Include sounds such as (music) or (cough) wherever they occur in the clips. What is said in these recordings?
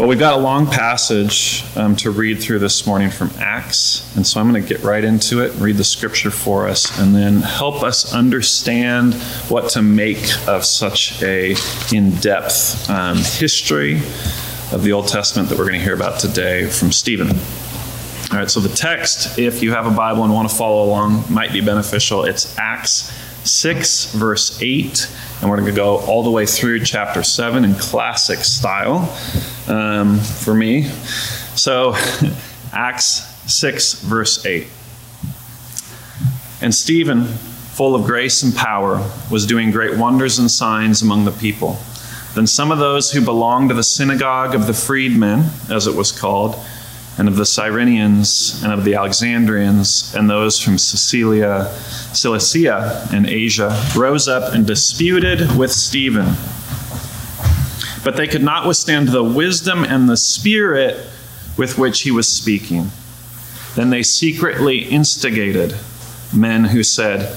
Well, we've got a long passage um, to read through this morning from Acts, and so I'm going to get right into it, read the scripture for us, and then help us understand what to make of such a in-depth um, history of the Old Testament that we're going to hear about today from Stephen. All right, so the text, if you have a Bible and want to follow along, might be beneficial. It's Acts 6, verse 8 and we're going to go all the way through chapter 7 in classic style um, for me. So, (laughs) Acts 6, verse 8. And Stephen, full of grace and power, was doing great wonders and signs among the people. Then some of those who belonged to the synagogue of the freedmen, as it was called, and of the Cyrenians, and of the Alexandrians, and those from Cilicia, Cilicia and Asia, rose up and disputed with Stephen. But they could not withstand the wisdom and the spirit with which he was speaking. Then they secretly instigated men who said,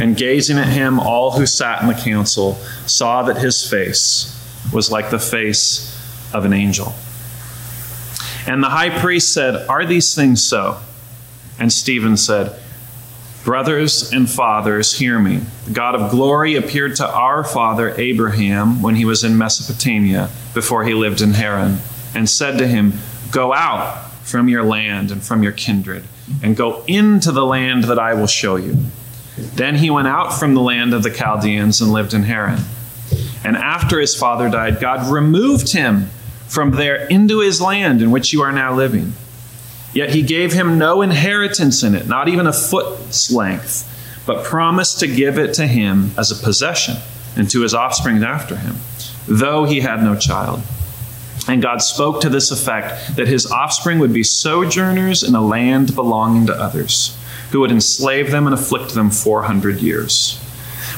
And gazing at him, all who sat in the council saw that his face was like the face of an angel. And the high priest said, Are these things so? And Stephen said, Brothers and fathers, hear me. The God of glory appeared to our father Abraham when he was in Mesopotamia, before he lived in Haran, and said to him, Go out from your land and from your kindred, and go into the land that I will show you. Then he went out from the land of the Chaldeans and lived in Haran. And after his father died, God removed him from there into his land in which you are now living. Yet he gave him no inheritance in it, not even a foot's length, but promised to give it to him as a possession and to his offspring after him, though he had no child. And God spoke to this effect that his offspring would be sojourners in a land belonging to others who would enslave them and afflict them 400 years.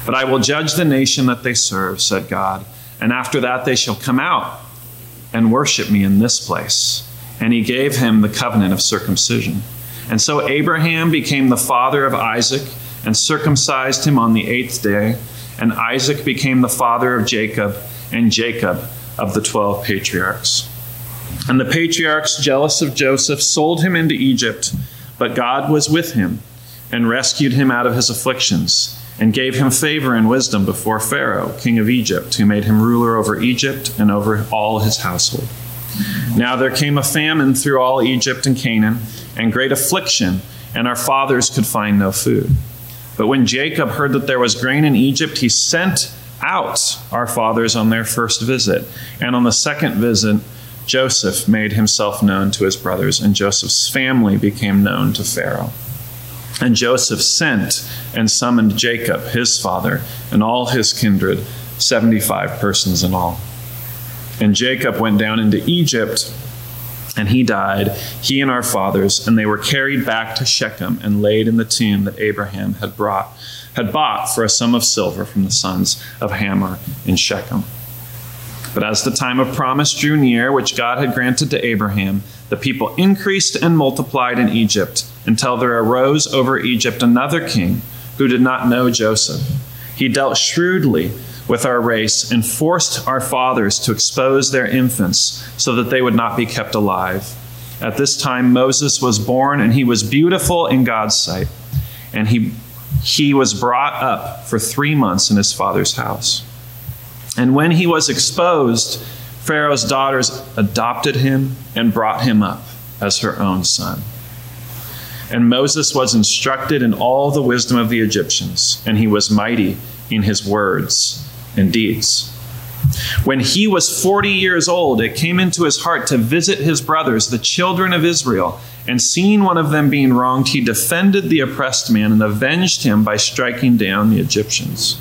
But I will judge the nation that they serve, said God, and after that they shall come out and worship me in this place. And he gave him the covenant of circumcision. And so Abraham became the father of Isaac and circumcised him on the eighth day. And Isaac became the father of Jacob, and Jacob of the twelve patriarchs. And the patriarchs, jealous of Joseph, sold him into Egypt but God was with him and rescued him out of his afflictions and gave him favor and wisdom before Pharaoh, king of Egypt, who made him ruler over Egypt and over all his household. Now there came a famine through all Egypt and Canaan, and great affliction, and our fathers could find no food. But when Jacob heard that there was grain in Egypt, he sent out our fathers on their first visit. And on the second visit, Joseph made himself known to his brothers, and Joseph's family became known to Pharaoh. And Joseph sent and summoned Jacob, his father, and all his kindred, 75 persons in all. And Jacob went down into Egypt, and he died, he and our fathers, and they were carried back to Shechem and laid in the tomb that Abraham had brought had bought for a sum of silver from the sons of Hamor in Shechem. But as the time of promise drew near, which God had granted to Abraham, the people increased and multiplied in Egypt until there arose over Egypt another king who did not know Joseph. He dealt shrewdly with our race and forced our fathers to expose their infants so that they would not be kept alive. At this time, Moses was born, and he was beautiful in God's sight. And he, he was brought up for three months in his father's house. And when he was exposed, Pharaoh's daughters adopted him and brought him up as her own son. And Moses was instructed in all the wisdom of the Egyptians, and he was mighty in his words and deeds. When he was 40 years old, it came into his heart to visit his brothers, the children of Israel, and seeing one of them being wronged, he defended the oppressed man and avenged him by striking down the Egyptians.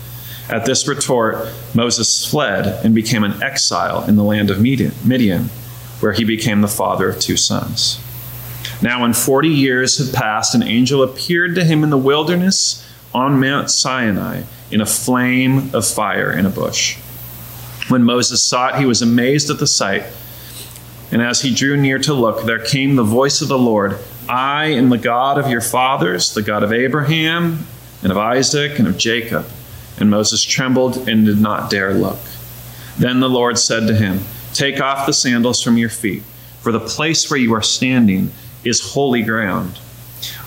At this retort, Moses fled and became an exile in the land of Midian, where he became the father of two sons. Now, when 40 years had passed, an angel appeared to him in the wilderness on Mount Sinai in a flame of fire in a bush. When Moses saw it, he was amazed at the sight. And as he drew near to look, there came the voice of the Lord I am the God of your fathers, the God of Abraham, and of Isaac, and of Jacob. And Moses trembled and did not dare look. Then the Lord said to him, Take off the sandals from your feet, for the place where you are standing is holy ground.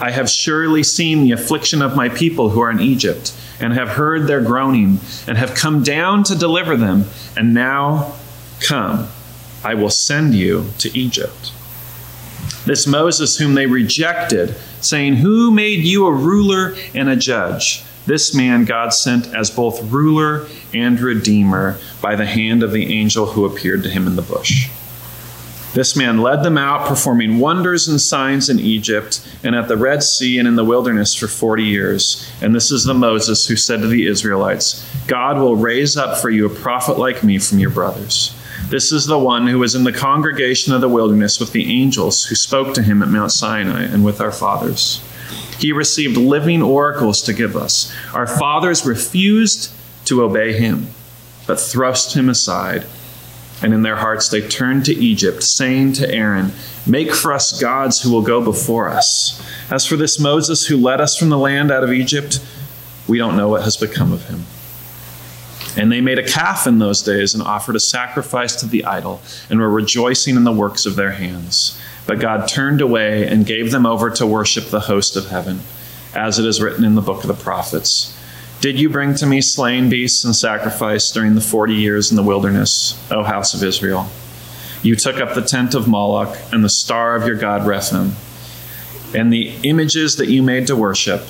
I have surely seen the affliction of my people who are in Egypt, and have heard their groaning, and have come down to deliver them. And now come, I will send you to Egypt. This Moses, whom they rejected, saying, Who made you a ruler and a judge? This man God sent as both ruler and redeemer by the hand of the angel who appeared to him in the bush. This man led them out, performing wonders and signs in Egypt and at the Red Sea and in the wilderness for 40 years. And this is the Moses who said to the Israelites, God will raise up for you a prophet like me from your brothers. This is the one who was in the congregation of the wilderness with the angels who spoke to him at Mount Sinai and with our fathers. He received living oracles to give us. Our fathers refused to obey him, but thrust him aside and in their hearts they turned to Egypt, saying to Aaron, Make for us gods who will go before us. As for this Moses who led us from the land out of Egypt, we don't know what has become of him. And they made a calf in those days and offered a sacrifice to the idol, and were rejoicing in the works of their hands. But God turned away and gave them over to worship the host of heaven, as it is written in the book of the prophets. Did you bring to me slain beasts and sacrifice during the forty years in the wilderness, O house of Israel? You took up the tent of Moloch and the star of your god Rephan, and the images that you made to worship,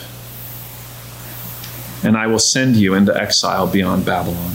and I will send you into exile beyond Babylon.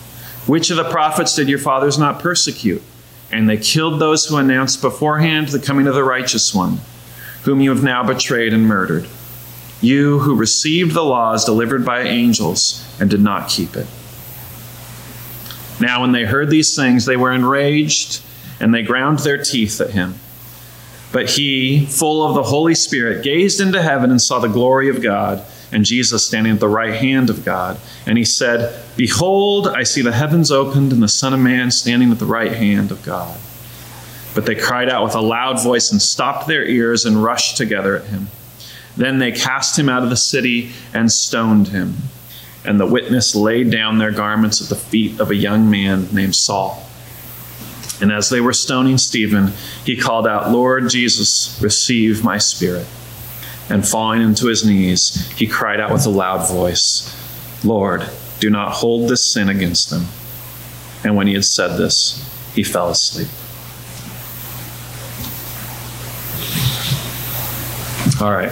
Which of the prophets did your fathers not persecute? And they killed those who announced beforehand the coming of the righteous one, whom you have now betrayed and murdered. You who received the laws delivered by angels and did not keep it. Now, when they heard these things, they were enraged and they ground their teeth at him. But he, full of the Holy Spirit, gazed into heaven and saw the glory of God and Jesus standing at the right hand of God. And he said, Behold, I see the heavens opened and the Son of Man standing at the right hand of God. But they cried out with a loud voice and stopped their ears and rushed together at him. Then they cast him out of the city and stoned him. And the witness laid down their garments at the feet of a young man named Saul. And as they were stoning Stephen, he called out, Lord Jesus, receive my spirit. And falling into his knees, he cried out with a loud voice, Lord, do not hold this sin against them. And when he had said this, he fell asleep. All right.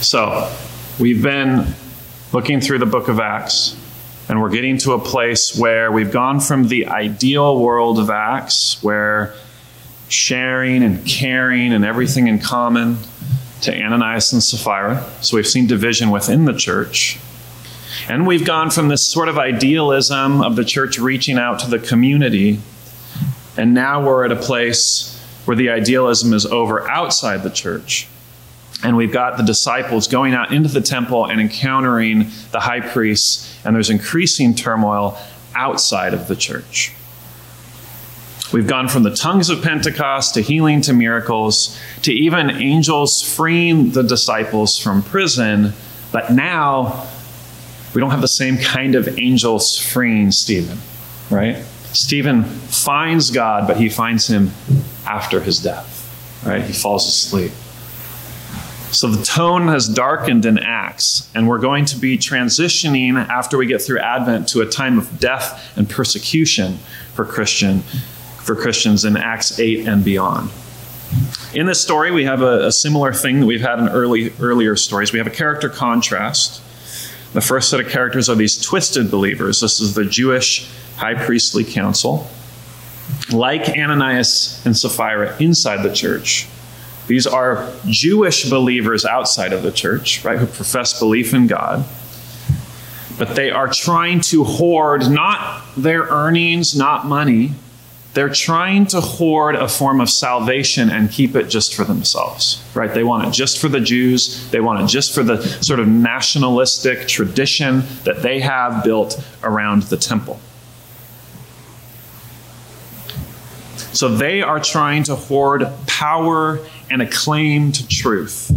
So, we've been looking through the book of Acts, and we're getting to a place where we've gone from the ideal world of Acts, where sharing and caring and everything in common to Ananias and Sapphira. So we've seen division within the church. And we've gone from this sort of idealism of the church reaching out to the community, and now we're at a place where the idealism is over outside the church. And we've got the disciples going out into the temple and encountering the high priests, and there's increasing turmoil outside of the church. We've gone from the tongues of Pentecost to healing to miracles to even angels freeing the disciples from prison. But now we don't have the same kind of angels freeing Stephen, right? Stephen finds God, but he finds him after his death, right? He falls asleep. So the tone has darkened in Acts, and we're going to be transitioning after we get through Advent to a time of death and persecution for Christian for Christians in Acts 8 and beyond. In this story, we have a, a similar thing that we've had in early, earlier stories. We have a character contrast. The first set of characters are these twisted believers. This is the Jewish high priestly council. Like Ananias and Sapphira inside the church, these are Jewish believers outside of the church, right, who profess belief in God. But they are trying to hoard not their earnings, not money, they're trying to hoard a form of salvation and keep it just for themselves, right? They want it just for the Jews. They want it just for the sort of nationalistic tradition that they have built around the temple. So they are trying to hoard power and a claim to truth.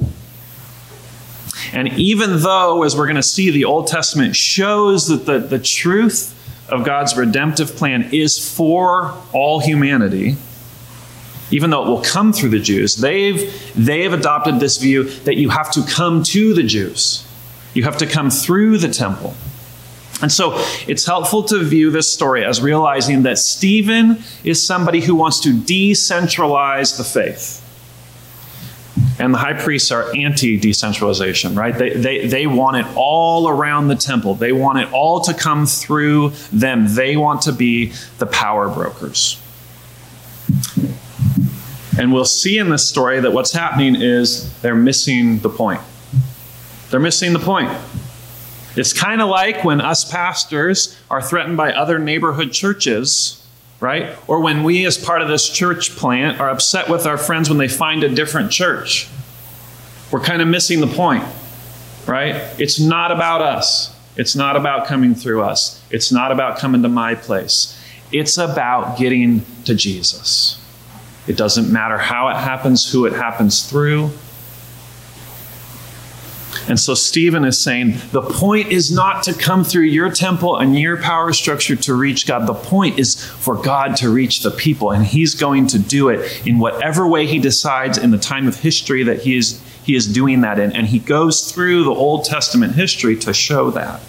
And even though, as we're going to see, the Old Testament shows that the, the truth of God's redemptive plan is for all humanity, even though it will come through the Jews, they've, they've adopted this view that you have to come to the Jews. You have to come through the temple. And so it's helpful to view this story as realizing that Stephen is somebody who wants to decentralize the faith and the high priests are anti decentralization, right? They, they, they want it all around the temple, they want it all to come through them. They want to be the power brokers. And we'll see in this story that what's happening is they're missing the point. They're missing the point. It's kind of like when us pastors are threatened by other neighborhood churches right? Or when we, as part of this church plant, are upset with our friends when they find a different church. We're kind of missing the point, right? It's not about us. It's not about coming through us. It's not about coming to my place. It's about getting to Jesus. It doesn't matter how it happens, who it happens through. And so Stephen is saying the point is not to come through your temple and your power structure to reach God. The point is for God to reach the people. And he's going to do it in whatever way he decides in the time of history that he is, he is doing that in. And he goes through the Old Testament history to show that.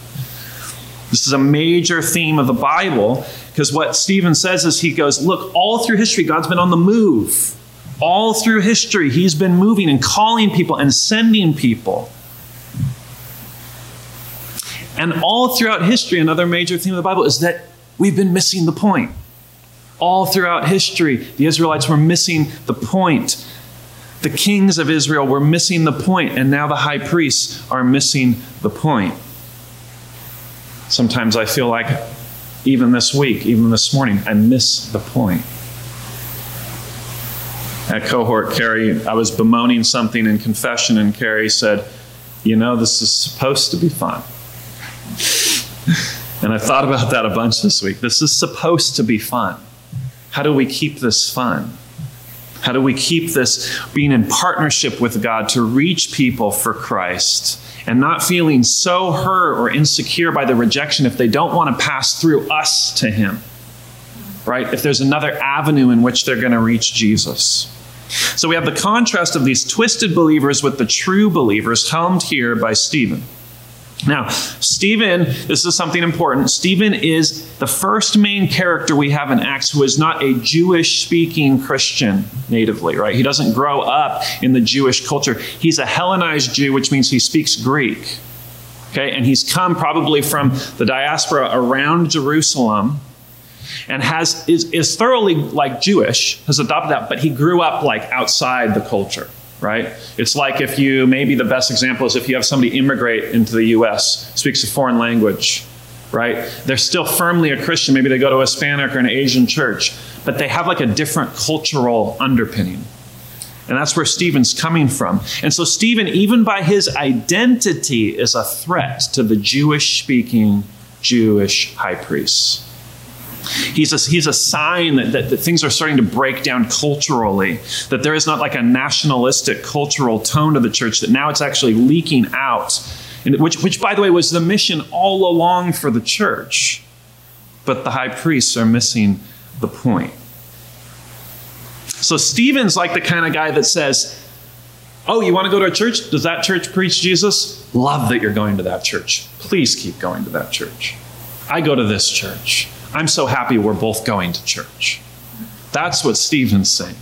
This is a major theme of the Bible because what Stephen says is he goes, Look, all through history, God's been on the move. All through history, he's been moving and calling people and sending people. And all throughout history, another major theme of the Bible is that we've been missing the point. All throughout history, the Israelites were missing the point. The kings of Israel were missing the point, and now the high priests are missing the point. Sometimes I feel like, even this week, even this morning, I miss the point. At cohort, Carrie, I was bemoaning something in confession, and Carrie said, You know, this is supposed to be fun. And I thought about that a bunch this week. This is supposed to be fun. How do we keep this fun? How do we keep this being in partnership with God to reach people for Christ and not feeling so hurt or insecure by the rejection if they don't want to pass through us to Him? Right? If there's another avenue in which they're going to reach Jesus. So we have the contrast of these twisted believers with the true believers, helmed here by Stephen. Now, Stephen, this is something important. Stephen is the first main character we have in Acts who is not a Jewish speaking Christian natively, right? He doesn't grow up in the Jewish culture. He's a Hellenized Jew, which means he speaks Greek. Okay, and he's come probably from the diaspora around Jerusalem and has is, is thoroughly like Jewish, has adopted that, but he grew up like outside the culture right? It's like if you, maybe the best example is if you have somebody immigrate into the US, speaks a foreign language, right? They're still firmly a Christian. Maybe they go to a Hispanic or an Asian church, but they have like a different cultural underpinning. And that's where Stephen's coming from. And so, Stephen, even by his identity, is a threat to the Jewish speaking Jewish high priests. He's a, he's a sign that, that, that, things are starting to break down culturally, that there is not like a nationalistic cultural tone to the church, that now it's actually leaking out, which, which, by the way, was the mission all along for the church. But the high priests are missing the point. So Stephen's like the kind of guy that says, Oh, you want to go to a church? Does that church preach Jesus? Love that you're going to that church. Please keep going to that church. I go to this church. I'm so happy we're both going to church. That's what Stephen's saying.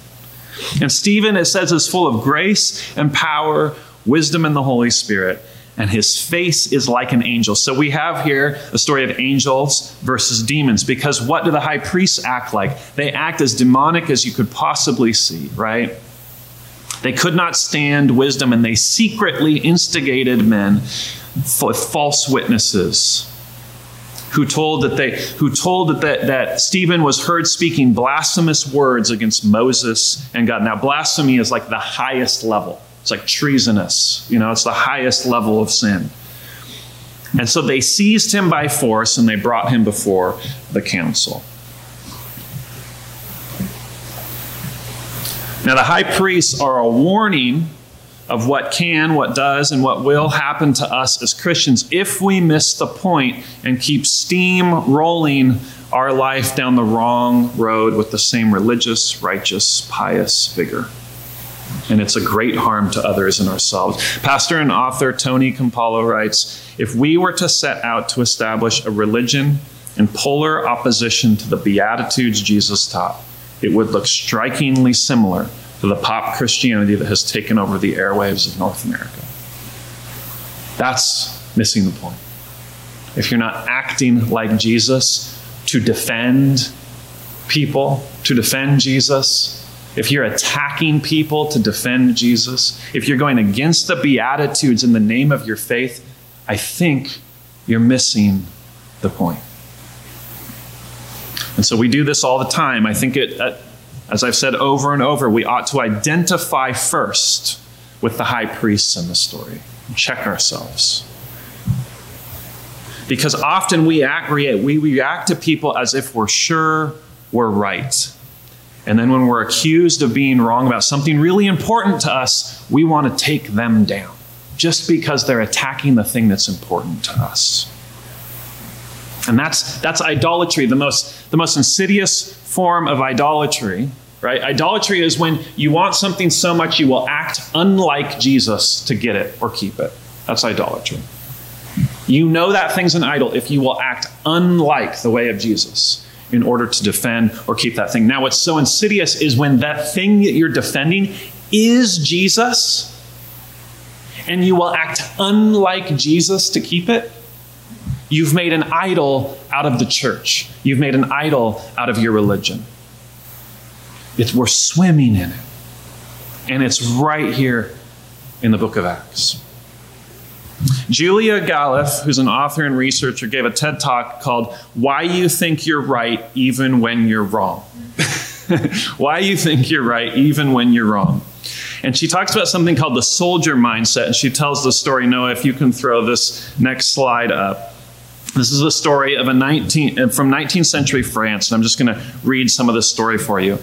And Stephen, it says, is full of grace and power, wisdom, and the Holy Spirit. And his face is like an angel. So we have here a story of angels versus demons. Because what do the high priests act like? They act as demonic as you could possibly see, right? They could not stand wisdom, and they secretly instigated men with false witnesses who told that they who told that, that that Stephen was heard speaking blasphemous words against Moses and God. Now blasphemy is like the highest level. It's like treasonous. You know, it's the highest level of sin. And so they seized him by force and they brought him before the council. Now, the high priests are a warning of what can, what does, and what will happen to us as Christians if we miss the point and keep steam rolling our life down the wrong road with the same religious, righteous, pious vigor. And it's a great harm to others and ourselves. Pastor and author Tony Campolo writes If we were to set out to establish a religion in polar opposition to the Beatitudes Jesus taught, it would look strikingly similar to the pop Christianity that has taken over the airwaves of North America. That's missing the point. If you're not acting like Jesus to defend people, to defend Jesus, if you're attacking people to defend Jesus, if you're going against the Beatitudes in the name of your faith, I think you're missing the point. And so we do this all the time. I think it, uh, as I've said over and over, we ought to identify first with the high priests in the story, and check ourselves. Because often we act, we react to people as if we're sure we're right. And then when we're accused of being wrong about something really important to us, we want to take them down just because they're attacking the thing that's important to us. And that's, that's idolatry, the most, the most insidious form of idolatry, right? Idolatry is when you want something so much you will act unlike Jesus to get it or keep it. That's idolatry. You know that thing's an idol if you will act unlike the way of Jesus in order to defend or keep that thing. Now, what's so insidious is when that thing that you're defending is Jesus and you will act unlike Jesus to keep it. You've made an idol out of the church. You've made an idol out of your religion. It's, we're swimming in it. And it's right here in the book of Acts. Julia Galef, who's an author and researcher, gave a TED talk called Why You Think You're Right Even When You're Wrong. (laughs) Why You Think You're Right Even When You're Wrong. And she talks about something called the soldier mindset. And she tells the story. Noah, if you can throw this next slide up. This is a story of a 19, uh, from 19th century France. And I'm just going to read some of this story for you.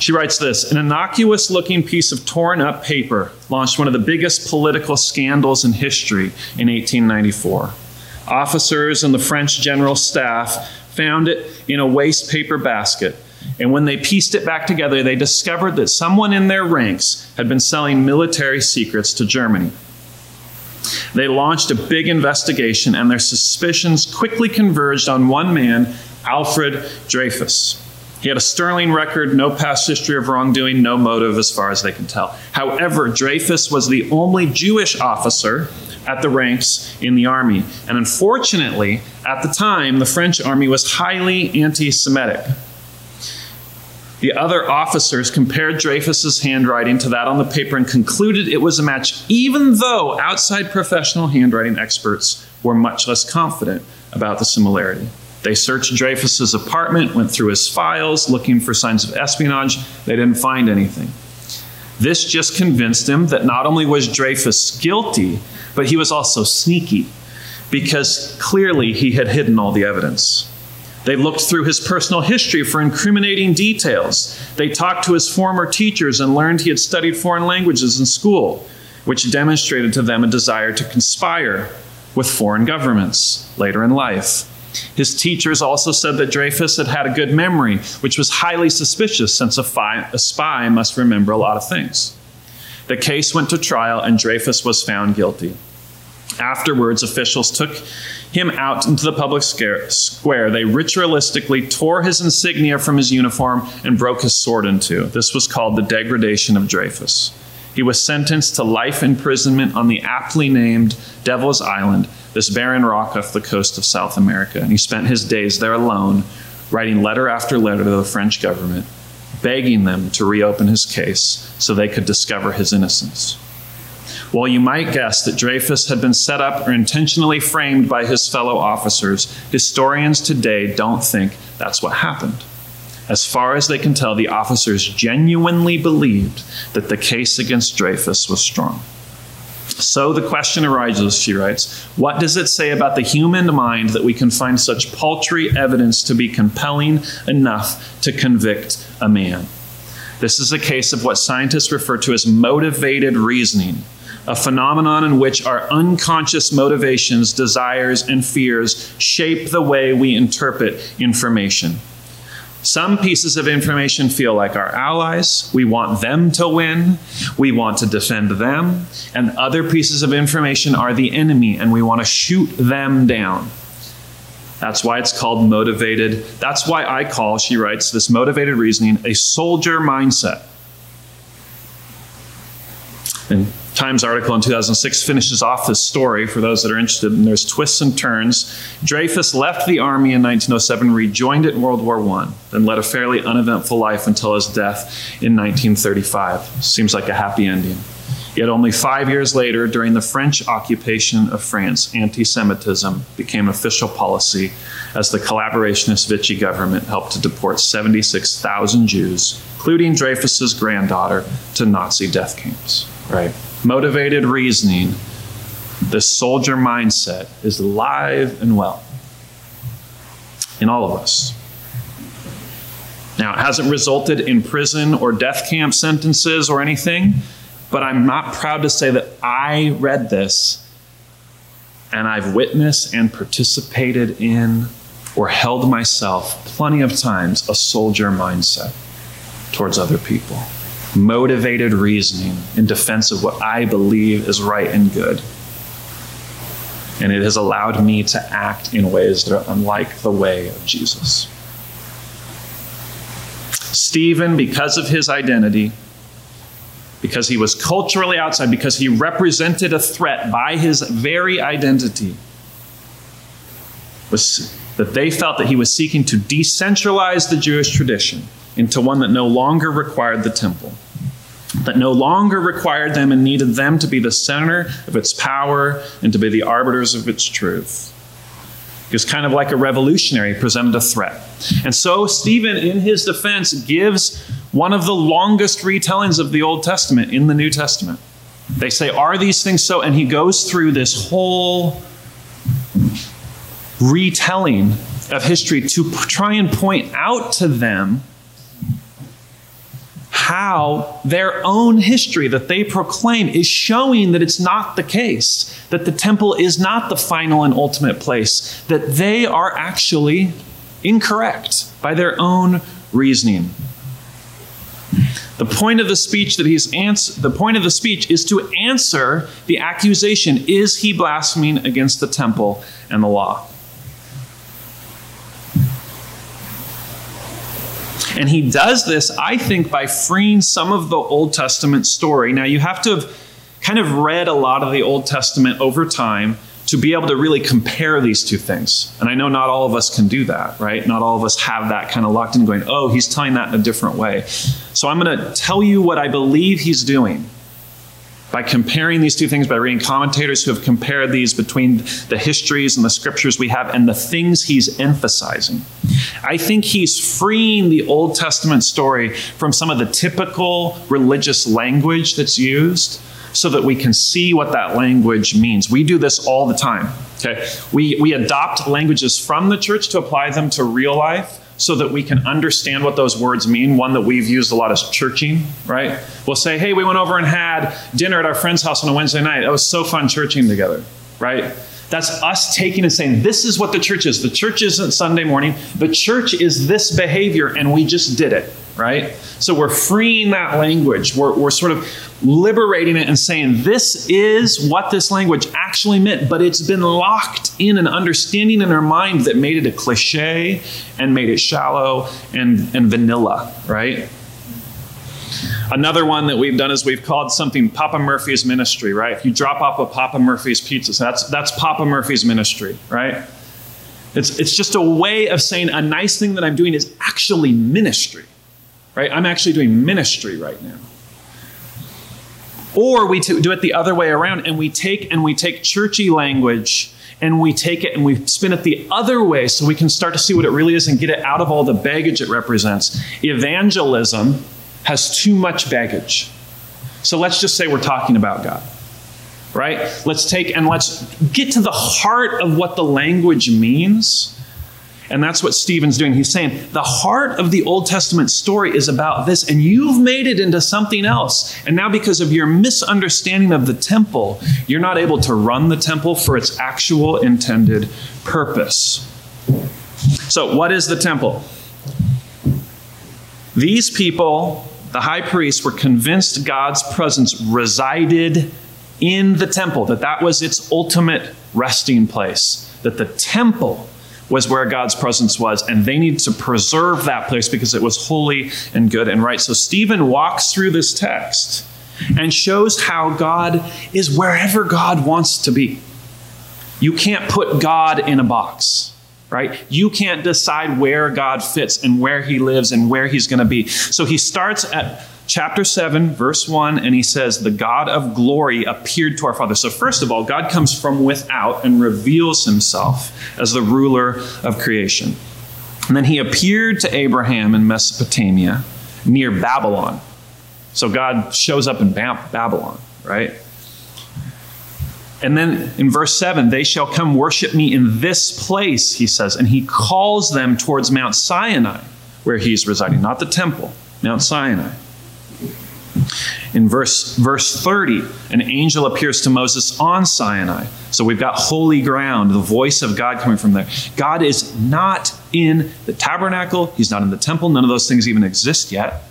She writes this An innocuous looking piece of torn up paper launched one of the biggest political scandals in history in 1894. Officers and the French general staff found it in a waste paper basket. And when they pieced it back together, they discovered that someone in their ranks had been selling military secrets to Germany. They launched a big investigation, and their suspicions quickly converged on one man, Alfred Dreyfus. He had a sterling record, no past history of wrongdoing, no motive as far as they can tell. However, Dreyfus was the only Jewish officer at the ranks in the army. And unfortunately, at the time, the French army was highly anti Semitic. The other officers compared Dreyfus's handwriting to that on the paper and concluded it was a match, even though outside professional handwriting experts were much less confident about the similarity. They searched Dreyfus's apartment, went through his files looking for signs of espionage. They didn't find anything. This just convinced him that not only was Dreyfus guilty, but he was also sneaky because clearly he had hidden all the evidence. They looked through his personal history for incriminating details. They talked to his former teachers and learned he had studied foreign languages in school, which demonstrated to them a desire to conspire with foreign governments later in life. His teachers also said that Dreyfus had had a good memory, which was highly suspicious since a, fi- a spy must remember a lot of things. The case went to trial and Dreyfus was found guilty. Afterwards, officials took him out into the public square. They ritualistically tore his insignia from his uniform and broke his sword in two. This was called the degradation of Dreyfus. He was sentenced to life imprisonment on the aptly named Devil's Island, this barren rock off the coast of South America. And he spent his days there alone, writing letter after letter to the French government, begging them to reopen his case so they could discover his innocence. While you might guess that Dreyfus had been set up or intentionally framed by his fellow officers, historians today don't think that's what happened. As far as they can tell, the officers genuinely believed that the case against Dreyfus was strong. So the question arises, she writes, what does it say about the human mind that we can find such paltry evidence to be compelling enough to convict a man? This is a case of what scientists refer to as motivated reasoning, a phenomenon in which our unconscious motivations, desires, and fears shape the way we interpret information. Some pieces of information feel like our allies. We want them to win. We want to defend them. And other pieces of information are the enemy, and we want to shoot them down. That's why it's called motivated. That's why I call, she writes, this motivated reasoning a soldier mindset. And Times article in 2006 finishes off this story for those that are interested, and there's twists and turns. Dreyfus left the army in 1907, rejoined it in World War I, and led a fairly uneventful life until his death in 1935. Seems like a happy ending. Yet only five years later, during the French occupation of France, anti Semitism became official policy as the collaborationist Vichy government helped to deport 76,000 Jews, including Dreyfus's granddaughter, to Nazi death camps. Right? Motivated reasoning, the soldier mindset is alive and well in all of us. Now, it hasn't resulted in prison or death camp sentences or anything, but I'm not proud to say that I read this and I've witnessed and participated in or held myself plenty of times a soldier mindset towards other people motivated reasoning in defense of what I believe is right and good. And it has allowed me to act in ways that are unlike the way of Jesus. Stephen, because of his identity, because he was culturally outside, because he represented a threat by his very identity, was that they felt that he was seeking to decentralize the Jewish tradition into one that no longer required the temple, that no longer required them and needed them to be the center of its power and to be the arbiters of its truth. It was kind of like a revolutionary, presented a threat. And so, Stephen, in his defense, gives one of the longest retellings of the Old Testament in the New Testament. They say, Are these things so? And he goes through this whole retelling of history to try and point out to them how their own history that they proclaim is showing that it's not the case, that the temple is not the final and ultimate place, that they are actually incorrect by their own reasoning. The point of the speech that he's ans- the point of the speech is to answer the accusation is he blaspheming against the temple and the law? And he does this, I think, by freeing some of the Old Testament story. Now, you have to have kind of read a lot of the Old Testament over time to be able to really compare these two things. And I know not all of us can do that, right? Not all of us have that kind of locked in going, oh, he's telling that in a different way. So I'm going to tell you what I believe he's doing by comparing these two things, by reading commentators who have compared these between the histories and the scriptures we have and the things he's emphasizing. I think he's freeing the Old Testament story from some of the typical religious language that's used so that we can see what that language means. We do this all the time. Okay? We, we adopt languages from the church to apply them to real life so that we can understand what those words mean. One that we've used a lot is churching, right? We'll say, hey, we went over and had dinner at our friend's house on a Wednesday night. It was so fun churching together, right? That's us taking and saying, this is what the church is. The church isn't Sunday morning. The church is this behavior, and we just did it, right? So we're freeing that language. We're, we're sort of liberating it and saying, this is what this language actually meant, but it's been locked in an understanding in our mind that made it a cliche and made it shallow and, and vanilla, right? Another one that we've done is we've called something Papa Murphy's ministry, right? If you drop off a Papa Murphy's pizza, that's, that's Papa Murphy's ministry, right? It's, it's just a way of saying a nice thing that I'm doing is actually ministry, right? I'm actually doing ministry right now. Or we do it the other way around and we take and we take churchy language and we take it and we spin it the other way so we can start to see what it really is and get it out of all the baggage it represents. Evangelism has too much baggage. So let's just say we're talking about God. Right? Let's take and let's get to the heart of what the language means and that's what Stephen's doing. He's saying the heart of the Old Testament story is about this, and you've made it into something else. And now, because of your misunderstanding of the temple, you're not able to run the temple for its actual intended purpose. So, what is the temple? These people, the high priests, were convinced God's presence resided in the temple, that that was its ultimate resting place, that the temple was where God's presence was, and they need to preserve that place because it was holy and good and right. So Stephen walks through this text and shows how God is wherever God wants to be. You can't put God in a box, right? You can't decide where God fits and where he lives and where he's going to be. So he starts at chapter 7, verse 1, and he says, The God of glory appeared to our father. So, first of all, God comes from without and reveals himself as the ruler of creation. And then he appeared to Abraham in Mesopotamia near Babylon. So, God shows up in Babylon, right? And then in verse 7, they shall come worship me in this place, he says. And he calls them towards Mount Sinai, where he's residing, not the temple, Mount Sinai. In verse, verse 30, an angel appears to Moses on Sinai. So we've got holy ground, the voice of God coming from there. God is not in the tabernacle, He's not in the temple. None of those things even exist yet.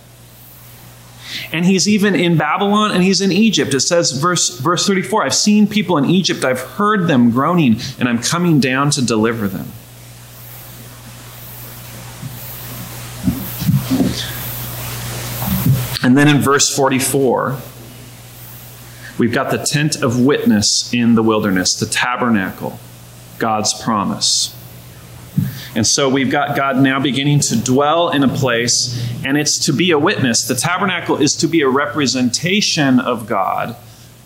And he's even in Babylon and he's in Egypt. It says, verse, verse 34 I've seen people in Egypt, I've heard them groaning, and I'm coming down to deliver them. And then in verse 44, we've got the tent of witness in the wilderness, the tabernacle, God's promise. And so we've got God now beginning to dwell in a place, and it's to be a witness. The tabernacle is to be a representation of God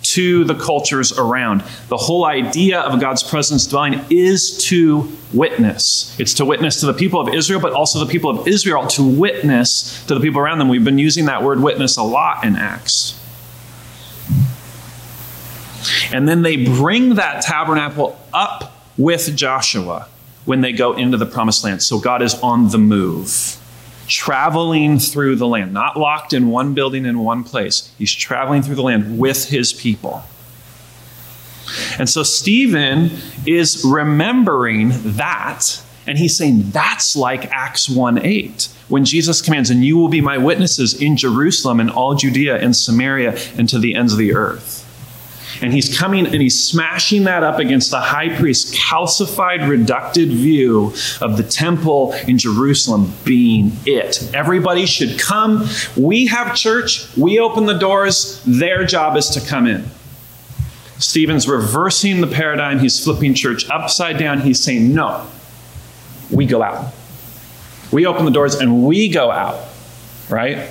to the cultures around. The whole idea of God's presence dwelling is to witness. It's to witness to the people of Israel, but also the people of Israel to witness to the people around them. We've been using that word witness a lot in Acts. And then they bring that tabernacle up with Joshua when they go into the promised land. So God is on the move traveling through the land, not locked in one building in one place. He's traveling through the land with his people. And so Stephen is remembering that, and he's saying that's like Acts 1 8, when Jesus commands, And you will be my witnesses in Jerusalem and all Judea and Samaria and to the ends of the earth. And he's coming and he's smashing that up against the high priest's calcified, reducted view of the temple in Jerusalem being it. Everybody should come. We have church, we open the doors, their job is to come in. Stephen's reversing the paradigm. He's flipping church upside down. He's saying, no, we go out. We open the doors and we go out, right?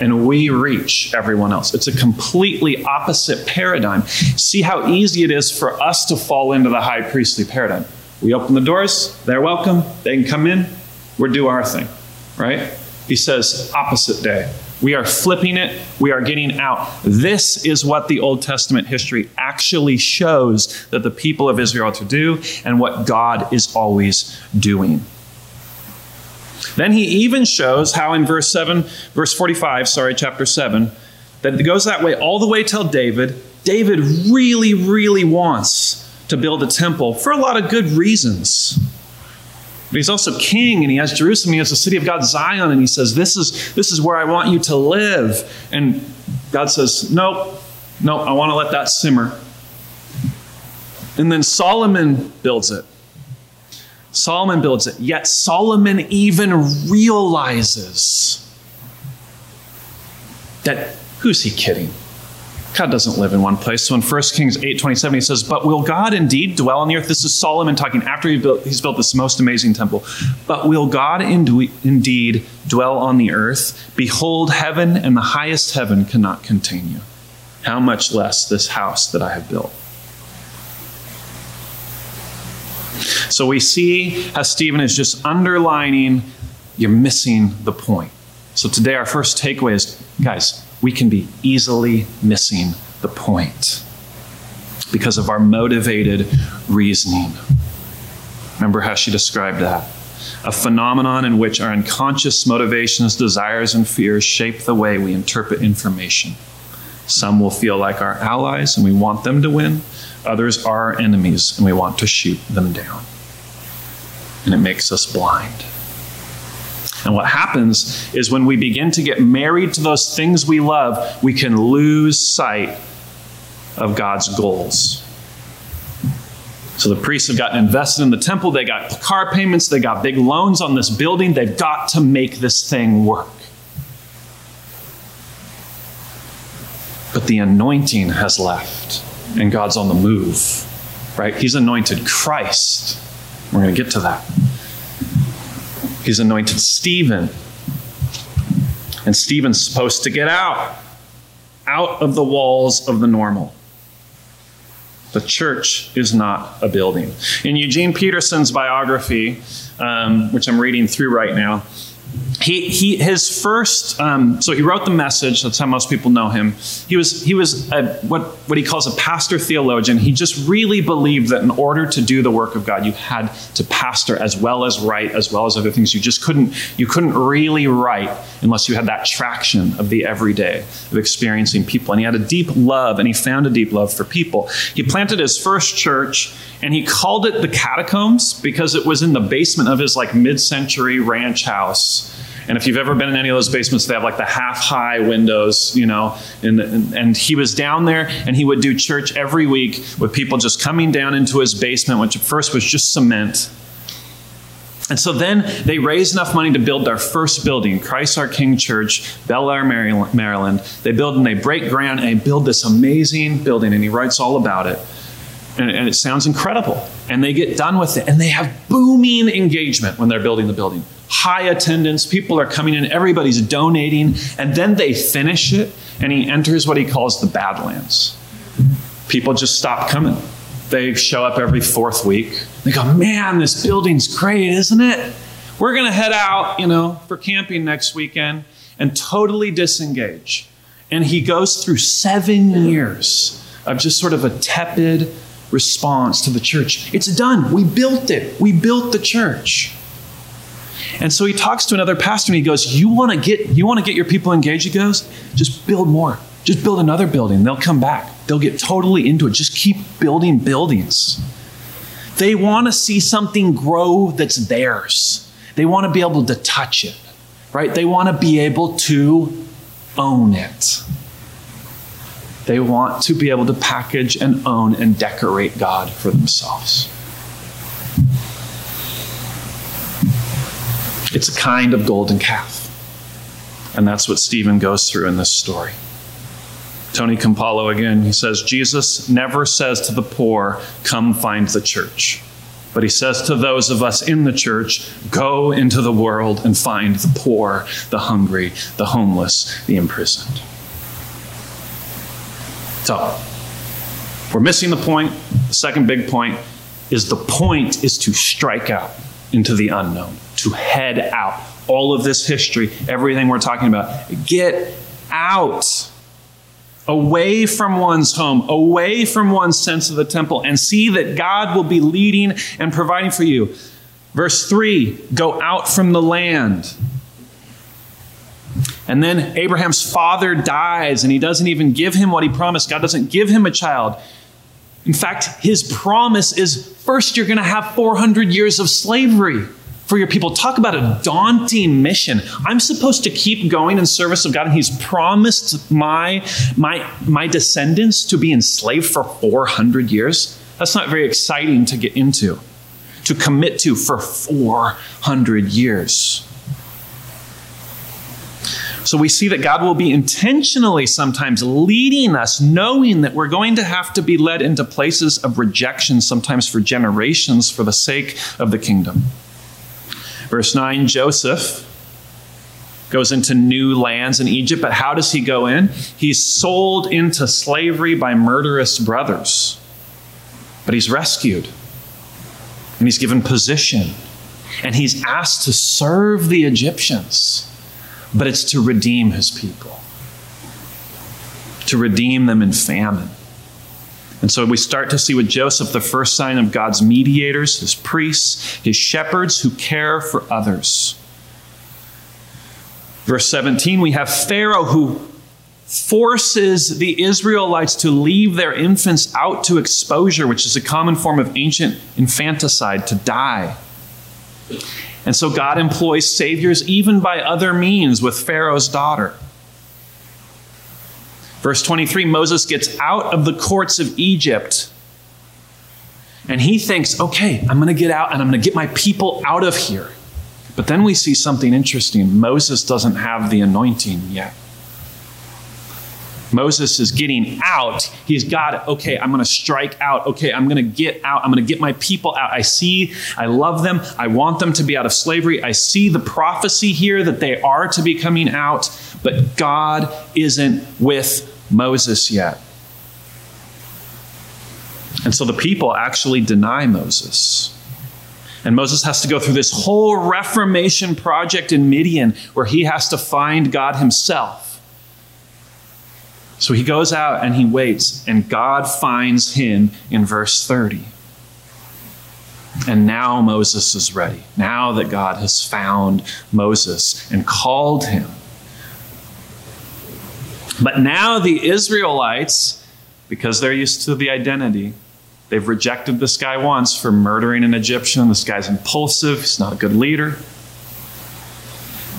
And we reach everyone else. It's a completely opposite paradigm. See how easy it is for us to fall into the high priestly paradigm. We open the doors, they're welcome, they can come in, we're do our thing, right? He says, opposite day. We are flipping it, we are getting out. This is what the Old Testament history actually shows that the people of Israel are to do and what God is always doing. Then he even shows how in verse 7, verse 45, sorry, chapter 7, that it goes that way all the way till David. David really, really wants to build a temple for a lot of good reasons. But he's also king and he has Jerusalem, he has the city of God, Zion, and he says, This is, this is where I want you to live. And God says, Nope, nope, I want to let that simmer. And then Solomon builds it. Solomon builds it. Yet Solomon even realizes that who's he kidding? God doesn't live in one place. So in 1 Kings 8:27 he says, "But will God indeed dwell on the earth?" This is Solomon talking after he built, he's built this most amazing temple. "But will God indeed dwell on the earth? Behold, heaven and the highest heaven cannot contain you. How much less this house that I have built?" So we see how Stephen is just underlining you're missing the point. So today our first takeaway is guys, we can be easily missing the point because of our motivated reasoning. Remember how she described that? A phenomenon in which our unconscious motivations, desires, and fears shape the way we interpret information. Some will feel like our allies and we want them to win. Others are our enemies and we want to shoot them down. And it makes us blind. And what happens is when we begin to get married to those things we love, we can lose sight of God's goals. So the priests have gotten invested in the temple, they got car payments, they got big loans on this building. They've got to make this thing work. But the anointing has left, and God's on the move, right? He's anointed Christ. We're going to get to that. He's anointed Stephen. And Stephen's supposed to get out, out of the walls of the normal. The church is not a building. In Eugene Peterson's biography, um, which I'm reading through right now, he, he his first um, so he wrote the message that's how most people know him. He was he was a, what what he calls a pastor theologian. He just really believed that in order to do the work of god you had to pastor as well as write as well as other things. You just couldn't you couldn't really write unless you had that traction of the everyday of experiencing people. And he had a deep love and he found a deep love for people. He planted his first church and he called it the catacombs because it was in the basement of his like mid-century ranch house and if you've ever been in any of those basements, they have like the half high windows, you know. And, and, and, he was down there and he would do church every week with people just coming down into his basement, which at first was just cement. And so then they raised enough money to build their first building, Christ our King Church, Bel Air, Maryland. They build and they break ground and they build this amazing building, and he writes all about it. And, and it sounds incredible. And they get done with it, and they have booming engagement when they're building the building high attendance. People are coming in, everybody's donating, and then they finish it, and he enters what he calls the Badlands. People just stop coming. They show up every fourth week. They go, Man, this building's great, isn't it? We're going to head out, you know, for camping next weekend and totally disengage. And he goes through seven years of just sort of a tepid response to the church. It's done. We built it. We built the church. And so he talks to another pastor and he goes, You want to get you want to get your people engaged? He goes, just build more. Just build another building. They'll come back. They'll get totally into it. Just keep building buildings. They want to see something grow that's theirs. They want to be able to touch it, right? They want to be able to own it. They want to be able to package and own and decorate God for themselves. It's a kind of golden calf. And that's what Stephen goes through in this story. Tony Campolo again, he says, Jesus never says to the poor, Come find the church. But he says to those of us in the church, Go into the world and find the poor, the hungry, the homeless, the imprisoned. So, we're missing the point. The second big point is the point is to strike out into the unknown, to head out. All of this history, everything we're talking about, get out away from one's home, away from one's sense of the temple, and see that God will be leading and providing for you. Verse 3 go out from the land. And then Abraham's father dies, and he doesn't even give him what he promised. God doesn't give him a child. In fact, his promise is first, you're going to have 400 years of slavery for your people. Talk about a daunting mission. I'm supposed to keep going in service of God, and He's promised my, my, my descendants to be enslaved for 400 years. That's not very exciting to get into, to commit to for 400 years. So we see that God will be intentionally sometimes leading us, knowing that we're going to have to be led into places of rejection, sometimes for generations, for the sake of the kingdom. Verse 9 Joseph goes into new lands in Egypt, but how does he go in? He's sold into slavery by murderous brothers, but he's rescued and he's given position and he's asked to serve the Egyptians, but it's to redeem his people, to redeem them in famine. And so we start to see with Joseph the first sign of God's mediators, his priests, his shepherds who care for others. Verse 17, we have Pharaoh who forces the Israelites to leave their infants out to exposure, which is a common form of ancient infanticide, to die. And so God employs saviors even by other means with Pharaoh's daughter. Verse 23 Moses gets out of the courts of Egypt and he thinks, okay, I'm going to get out and I'm going to get my people out of here. But then we see something interesting. Moses doesn't have the anointing yet. Moses is getting out. He's got. Okay, I'm going to strike out. Okay, I'm going to get out. I'm going to get my people out. I see, I love them. I want them to be out of slavery. I see the prophecy here that they are to be coming out, but God isn't with Moses yet. And so the people actually deny Moses. And Moses has to go through this whole reformation project in Midian where he has to find God himself. So he goes out and he waits, and God finds him in verse 30. And now Moses is ready. Now that God has found Moses and called him. But now the Israelites, because they're used to the identity, they've rejected this guy once for murdering an Egyptian. This guy's impulsive, he's not a good leader.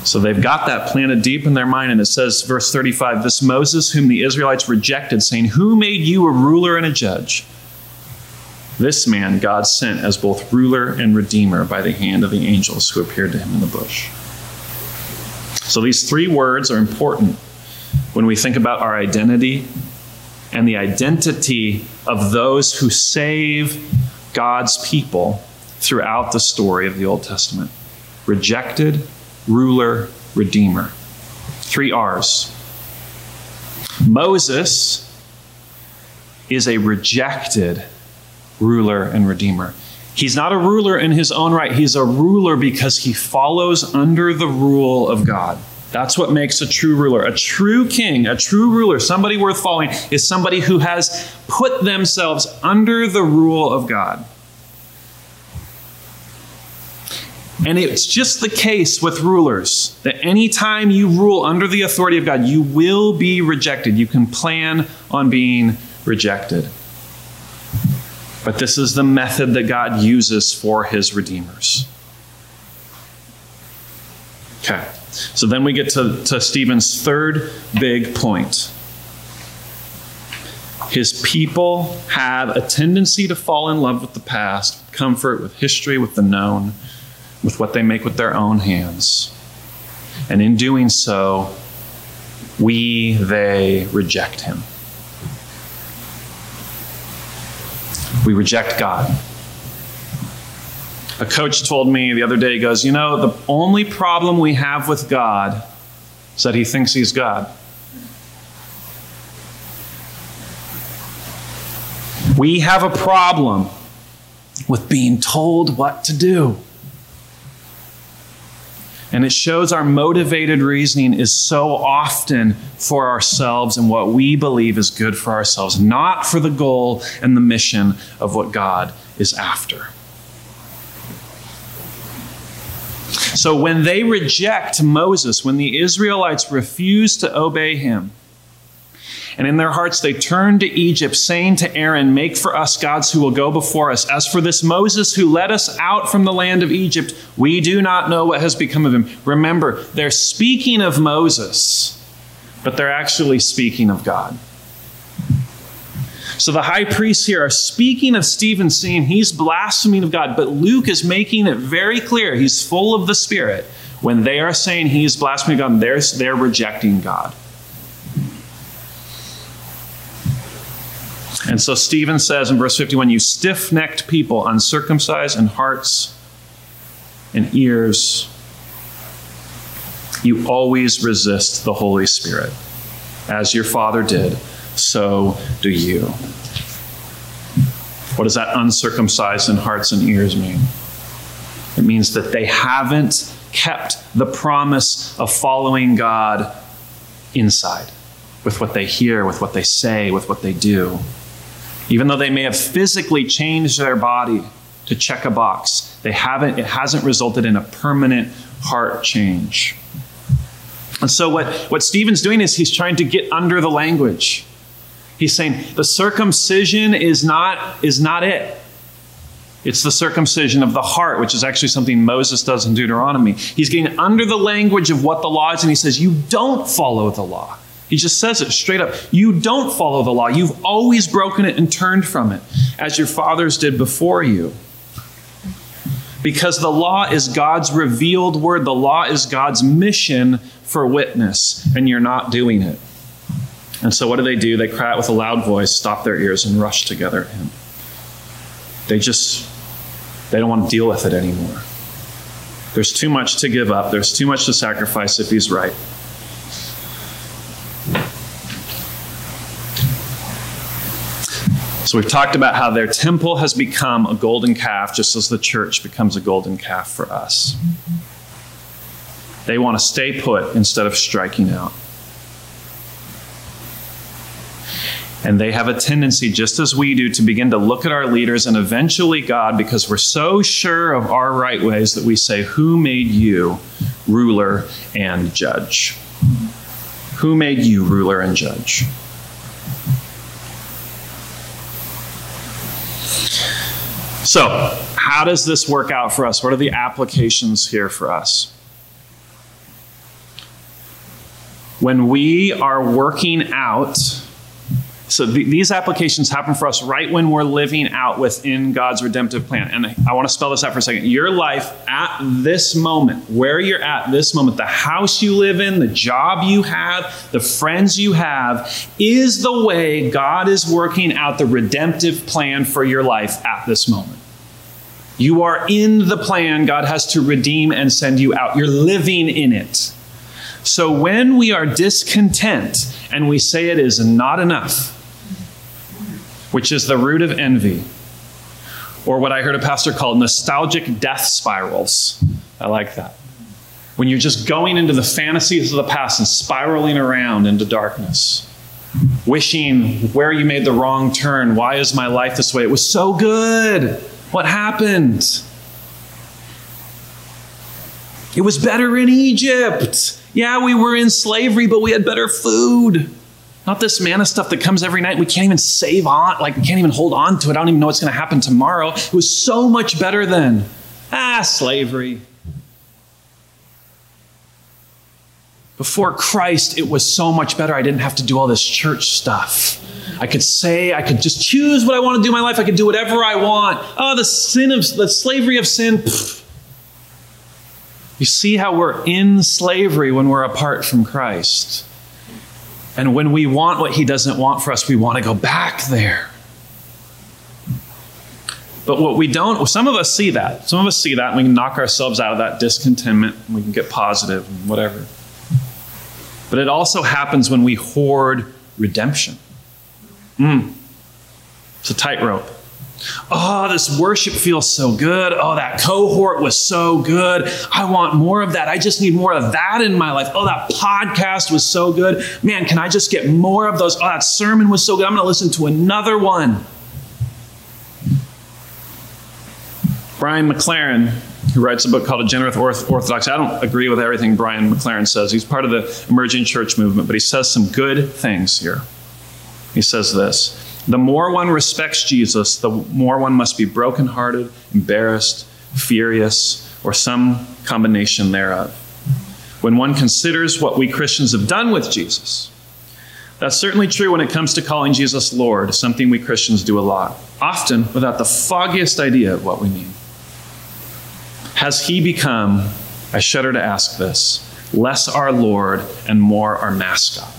So they've got that planted deep in their mind. And it says, verse 35 This Moses, whom the Israelites rejected, saying, Who made you a ruler and a judge? This man God sent as both ruler and redeemer by the hand of the angels who appeared to him in the bush. So these three words are important when we think about our identity and the identity of those who save God's people throughout the story of the Old Testament rejected, ruler, redeemer. Three R's. Moses is a rejected ruler and redeemer. He's not a ruler in his own right, he's a ruler because he follows under the rule of God. That's what makes a true ruler. A true king, a true ruler, somebody worth following, is somebody who has put themselves under the rule of God. And it's just the case with rulers that anytime you rule under the authority of God, you will be rejected. You can plan on being rejected. But this is the method that God uses for his redeemers. Okay. So then we get to, to Stephen's third big point. His people have a tendency to fall in love with the past, comfort, with history, with the known, with what they make with their own hands. And in doing so, we, they reject him. We reject God. A coach told me the other day, he goes, You know, the only problem we have with God is that he thinks he's God. We have a problem with being told what to do. And it shows our motivated reasoning is so often for ourselves and what we believe is good for ourselves, not for the goal and the mission of what God is after. So when they reject Moses, when the Israelites refuse to obey him, and in their hearts, they turned to Egypt, saying to Aaron, Make for us gods who will go before us. As for this Moses who led us out from the land of Egypt, we do not know what has become of him. Remember, they're speaking of Moses, but they're actually speaking of God. So the high priests here are speaking of Stephen, saying he's blaspheming of God, but Luke is making it very clear he's full of the Spirit. When they are saying he's blaspheming God, they're, they're rejecting God. And so Stephen says in verse 51 You stiff necked people, uncircumcised in hearts and ears, you always resist the Holy Spirit. As your father did, so do you. What does that uncircumcised in hearts and ears mean? It means that they haven't kept the promise of following God inside with what they hear, with what they say, with what they do. Even though they may have physically changed their body to check a box, they haven't, it hasn't resulted in a permanent heart change. And so, what, what Stephen's doing is he's trying to get under the language. He's saying the circumcision is not, is not it. It's the circumcision of the heart, which is actually something Moses does in Deuteronomy. He's getting under the language of what the law is, and he says, You don't follow the law. He just says it straight up. You don't follow the law. You've always broken it and turned from it, as your fathers did before you. Because the law is God's revealed word, the law is God's mission for witness, and you're not doing it. And so, what do they do? They cry out with a loud voice, stop their ears, and rush together at him. They just, they don't want to deal with it anymore. There's too much to give up, there's too much to sacrifice if he's right. So we've talked about how their temple has become a golden calf, just as the church becomes a golden calf for us. They want to stay put instead of striking out. And they have a tendency, just as we do, to begin to look at our leaders and eventually God, because we're so sure of our right ways that we say, Who made you ruler and judge? Who made you ruler and judge? So, how does this work out for us? What are the applications here for us? When we are working out, so th- these applications happen for us right when we're living out within God's redemptive plan. And I want to spell this out for a second. Your life at this moment, where you're at this moment, the house you live in, the job you have, the friends you have, is the way God is working out the redemptive plan for your life at this moment. You are in the plan God has to redeem and send you out. You're living in it. So when we are discontent and we say it is not enough, which is the root of envy, or what I heard a pastor call nostalgic death spirals. I like that. When you're just going into the fantasies of the past and spiraling around into darkness, wishing where you made the wrong turn, why is my life this way? It was so good. What happened? It was better in Egypt. Yeah, we were in slavery, but we had better food. Not this manna stuff that comes every night. We can't even save on, like, we can't even hold on to it. I don't even know what's going to happen tomorrow. It was so much better then. Ah, slavery. Before Christ, it was so much better. I didn't have to do all this church stuff. I could say, I could just choose what I want to do in my life. I could do whatever I want. Oh, the sin of the slavery of sin. Pfft. You see how we're in slavery when we're apart from Christ. And when we want what He doesn't want for us, we want to go back there. But what we don't, some of us see that. Some of us see that and we can knock ourselves out of that discontentment and we can get positive and whatever. But it also happens when we hoard redemption. Mm. It's a tightrope. Oh, this worship feels so good. Oh, that cohort was so good. I want more of that. I just need more of that in my life. Oh, that podcast was so good. Man, can I just get more of those? Oh, that sermon was so good. I'm going to listen to another one. Brian McLaren, who writes a book called A Generous Orthodox. I don't agree with everything Brian McLaren says. He's part of the emerging church movement, but he says some good things here. He says this The more one respects Jesus, the more one must be brokenhearted, embarrassed, furious, or some combination thereof. When one considers what we Christians have done with Jesus, that's certainly true when it comes to calling Jesus Lord, something we Christians do a lot, often without the foggiest idea of what we mean. Has he become, I shudder to ask this, less our Lord and more our mascot?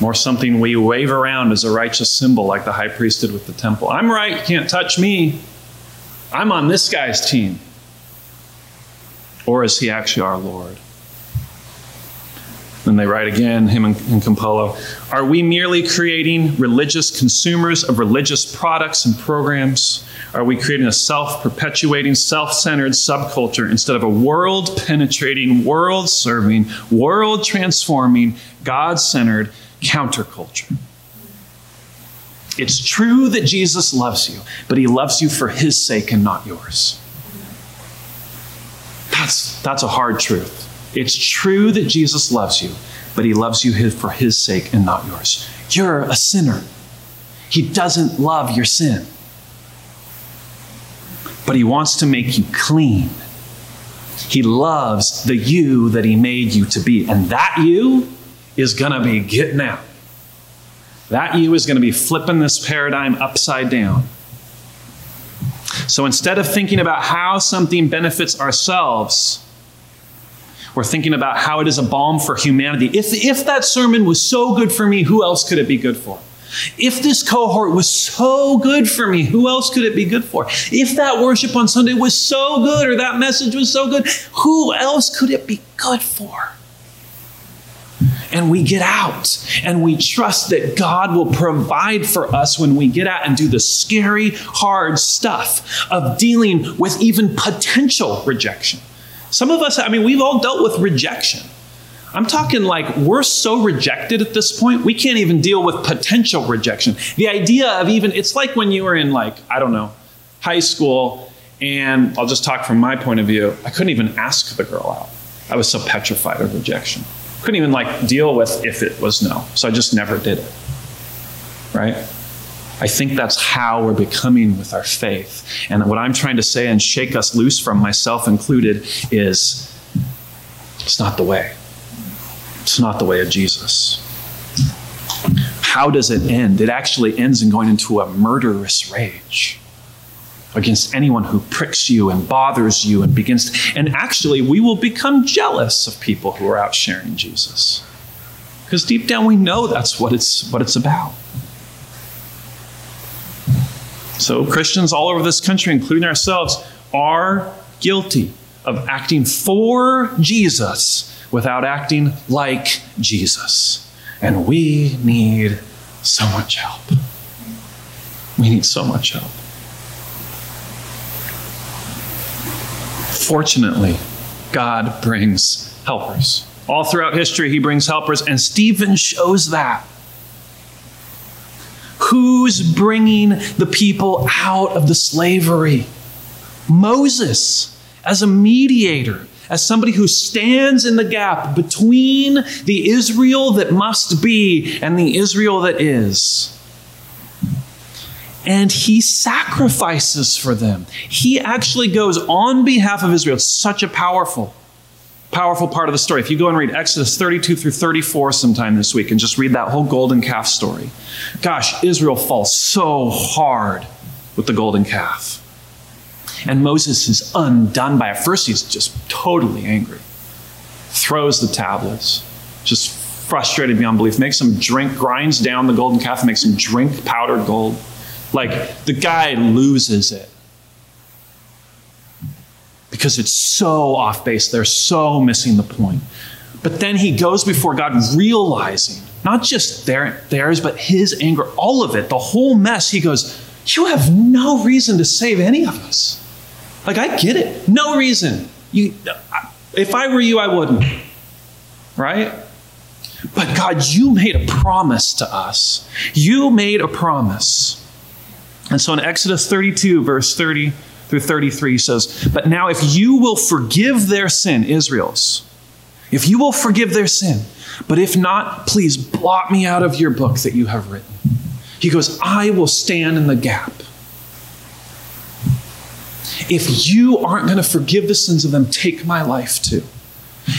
More something we wave around as a righteous symbol, like the high priest did with the temple. I'm right, you can't touch me. I'm on this guy's team. Or is he actually our Lord? Then they write again, him and, and Campolo. Are we merely creating religious consumers of religious products and programs? Are we creating a self perpetuating, self centered subculture instead of a world penetrating, world serving, world transforming, God centered counterculture? It's true that Jesus loves you, but he loves you for his sake and not yours. That's, that's a hard truth. It's true that Jesus loves you, but he loves you for his sake and not yours. You're a sinner. He doesn't love your sin, but he wants to make you clean. He loves the you that he made you to be, and that you is going to be getting out. That you is going to be flipping this paradigm upside down. So instead of thinking about how something benefits ourselves, we're thinking about how it is a balm for humanity. If, if that sermon was so good for me, who else could it be good for? If this cohort was so good for me, who else could it be good for? If that worship on Sunday was so good or that message was so good, who else could it be good for? And we get out and we trust that God will provide for us when we get out and do the scary, hard stuff of dealing with even potential rejection. Some of us, I mean, we've all dealt with rejection. I'm talking like we're so rejected at this point, we can't even deal with potential rejection. The idea of even, it's like when you were in, like, I don't know, high school, and I'll just talk from my point of view, I couldn't even ask the girl out. I was so petrified of rejection. Couldn't even like deal with if it was no. So I just never did it. Right? I think that's how we're becoming with our faith. And what I'm trying to say and shake us loose from, myself included, is it's not the way. It's not the way of Jesus. How does it end? It actually ends in going into a murderous rage against anyone who pricks you and bothers you and begins to, and actually we will become jealous of people who are out sharing Jesus. Because deep down we know that's what it's what it's about. So, Christians all over this country, including ourselves, are guilty of acting for Jesus without acting like Jesus. And we need so much help. We need so much help. Fortunately, God brings helpers. All throughout history, He brings helpers, and Stephen shows that. Who's bringing the people out of the slavery? Moses, as a mediator, as somebody who stands in the gap between the Israel that must be and the Israel that is. And he sacrifices for them. He actually goes on behalf of Israel. Such a powerful powerful part of the story. If you go and read Exodus 32 through 34 sometime this week and just read that whole golden calf story, gosh, Israel falls so hard with the golden calf. And Moses is undone by it. First, he's just totally angry, throws the tablets, just frustrated beyond belief, makes him drink, grinds down the golden calf, makes him drink powdered gold, Like the guy loses it because it's so off base. They're so missing the point. But then he goes before God realizing not just their, theirs, but his anger, all of it, the whole mess. He goes, You have no reason to save any of us. Like, I get it. No reason. You, if I were you, I wouldn't. Right? But God, you made a promise to us. You made a promise. And so in Exodus 32, verse 30 through 33 says, But now if you will forgive their sin, Israel's, if you will forgive their sin, but if not, please blot me out of your book that you have written. He goes, I will stand in the gap. If you aren't going to forgive the sins of them, take my life too.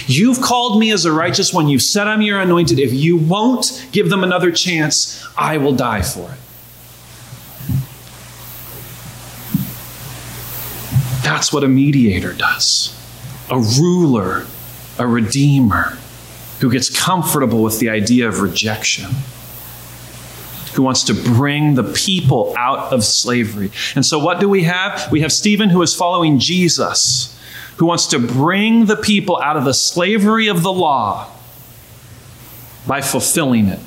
You've called me as a righteous one. You've said I'm your anointed. If you won't give them another chance, I will die for it. That's what a mediator does. A ruler, a redeemer who gets comfortable with the idea of rejection, who wants to bring the people out of slavery. And so, what do we have? We have Stephen who is following Jesus, who wants to bring the people out of the slavery of the law by fulfilling it.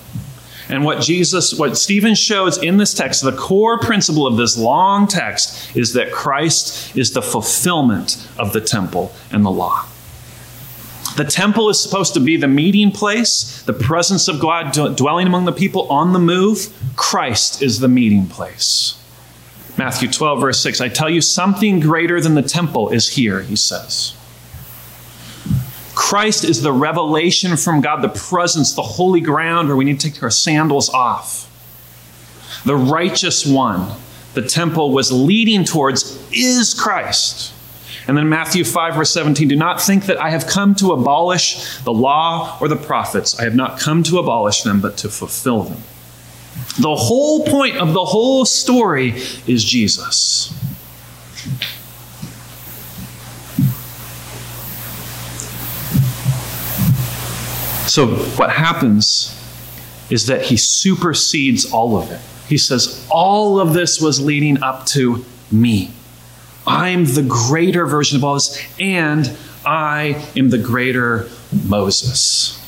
And what Jesus, what Stephen shows in this text, the core principle of this long text is that Christ is the fulfillment of the temple and the law. The temple is supposed to be the meeting place, the presence of God dwelling among the people on the move. Christ is the meeting place. Matthew 12, verse 6 I tell you, something greater than the temple is here, he says. Christ is the revelation from God, the presence, the holy ground where we need to take our sandals off. The righteous one the temple was leading towards is Christ. And then Matthew 5, verse 17 Do not think that I have come to abolish the law or the prophets. I have not come to abolish them, but to fulfill them. The whole point of the whole story is Jesus. So, what happens is that he supersedes all of it. He says, All of this was leading up to me. I'm the greater version of all this, and I am the greater Moses.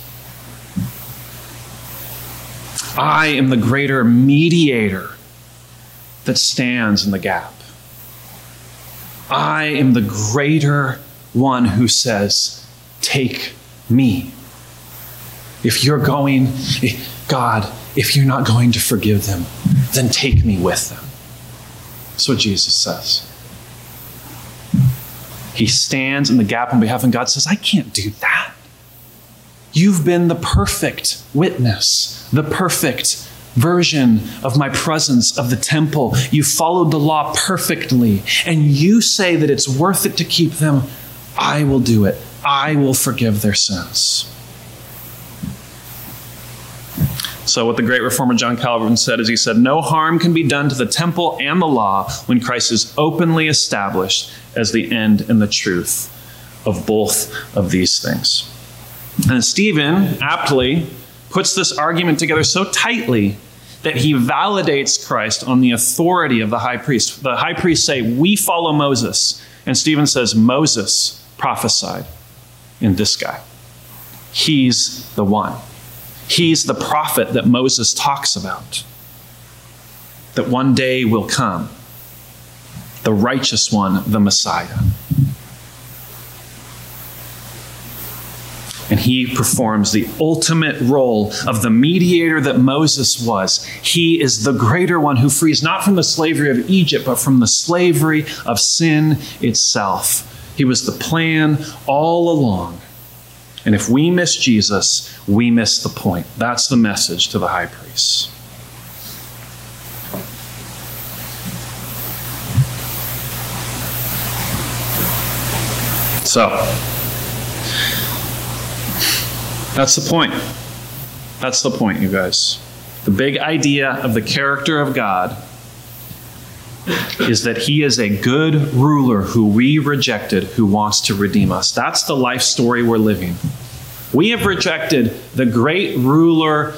I am the greater mediator that stands in the gap. I am the greater one who says, Take me. If you're going, God, if you're not going to forgive them, then take me with them. That's what Jesus says. He stands in the gap on behalf, and God says, I can't do that. You've been the perfect witness, the perfect version of my presence of the temple. You followed the law perfectly, and you say that it's worth it to keep them. I will do it. I will forgive their sins. So, what the great reformer John Calvin said is he said, No harm can be done to the temple and the law when Christ is openly established as the end and the truth of both of these things. And Stephen aptly puts this argument together so tightly that he validates Christ on the authority of the high priest. The high priests say, We follow Moses. And Stephen says, Moses prophesied in this guy. He's the one. He's the prophet that Moses talks about, that one day will come, the righteous one, the Messiah. And he performs the ultimate role of the mediator that Moses was. He is the greater one who frees not from the slavery of Egypt, but from the slavery of sin itself. He was the plan all along and if we miss Jesus, we miss the point. That's the message to the high priests. So, that's the point. That's the point, you guys. The big idea of the character of God is that he is a good ruler who we rejected who wants to redeem us. That's the life story we're living. We have rejected the great ruler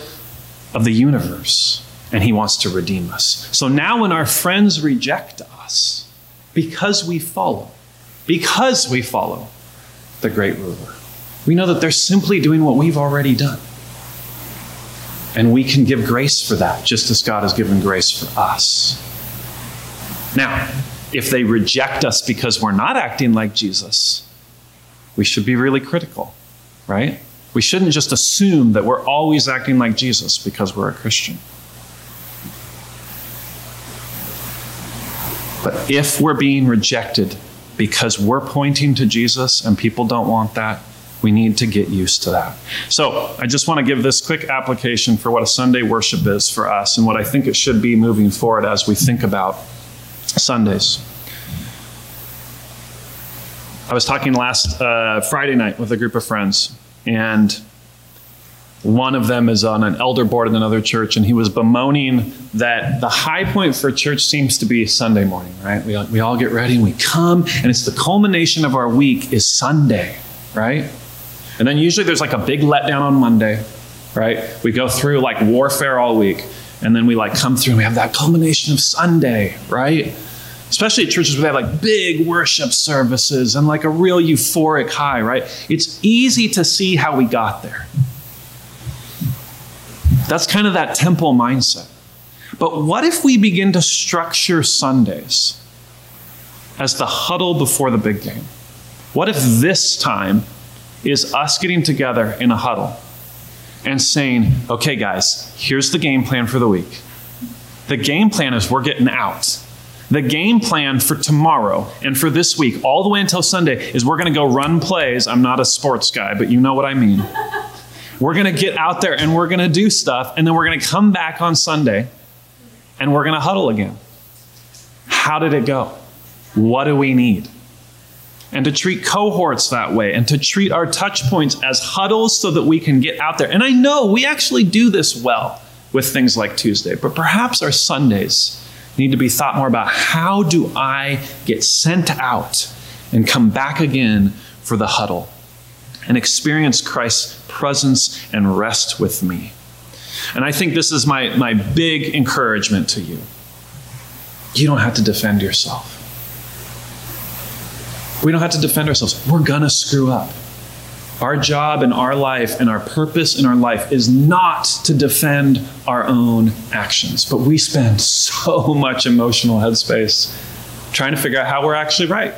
of the universe. and he wants to redeem us. So now when our friends reject us because we follow, because we follow the great ruler, we know that they're simply doing what we've already done. And we can give grace for that, just as God has given grace for us. Now, if they reject us because we're not acting like Jesus, we should be really critical, right? We shouldn't just assume that we're always acting like Jesus because we're a Christian. But if we're being rejected because we're pointing to Jesus and people don't want that, we need to get used to that. So, I just want to give this quick application for what a Sunday worship is for us and what I think it should be moving forward as we think about Sundays. I was talking last uh, Friday night with a group of friends, and one of them is on an elder board in another church, and he was bemoaning that the high point for church seems to be Sunday morning, right? We, we all get ready and we come, and it's the culmination of our week is Sunday, right? And then usually there's like a big letdown on Monday, right? We go through like warfare all week, and then we like come through and we have that culmination of Sunday, right? Especially at churches where they have like big worship services and like a real euphoric high, right? It's easy to see how we got there. That's kind of that temple mindset. But what if we begin to structure Sundays as the huddle before the big game? What if this time is us getting together in a huddle and saying, okay, guys, here's the game plan for the week. The game plan is we're getting out. The game plan for tomorrow and for this week, all the way until Sunday, is we're going to go run plays. I'm not a sports guy, but you know what I mean. We're going to get out there and we're going to do stuff, and then we're going to come back on Sunday and we're going to huddle again. How did it go? What do we need? And to treat cohorts that way and to treat our touch points as huddles so that we can get out there. And I know we actually do this well with things like Tuesday, but perhaps our Sundays need to be thought more about how do I get sent out and come back again for the huddle and experience Christ's presence and rest with me. And I think this is my, my big encouragement to you. You don't have to defend yourself. We don't have to defend ourselves. We're going to screw up. Our job in our life and our purpose in our life is not to defend our own actions, but we spend so (laughs) much emotional headspace trying to figure out how we're actually right.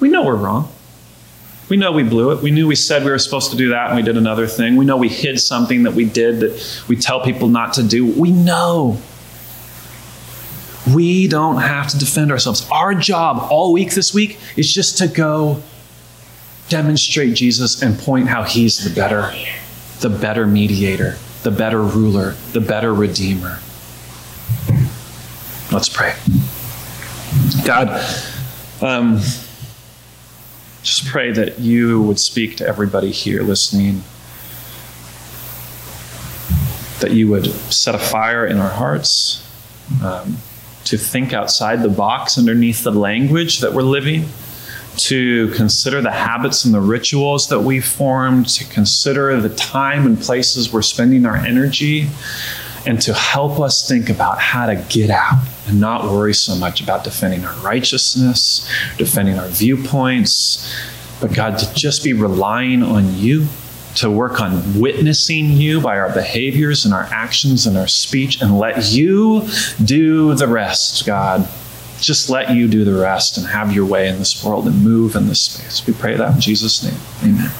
We know we're wrong. We know we blew it. We knew we said we were supposed to do that and we did another thing. We know we hid something that we did that we tell people not to do. We know. We don't have to defend ourselves. Our job all week this week is just to go demonstrate Jesus and point how he's the better, the better mediator, the better ruler, the better redeemer. Let's pray. God, um, just pray that you would speak to everybody here listening, that you would set a fire in our hearts. Um, to think outside the box underneath the language that we're living, to consider the habits and the rituals that we've formed, to consider the time and places we're spending our energy, and to help us think about how to get out and not worry so much about defending our righteousness, defending our viewpoints, but God, to just be relying on you to work on witnessing you by our behaviors and our actions and our speech and let you do the rest, God. Just let you do the rest and have your way in this world and move in this space. We pray that in Jesus' name. Amen.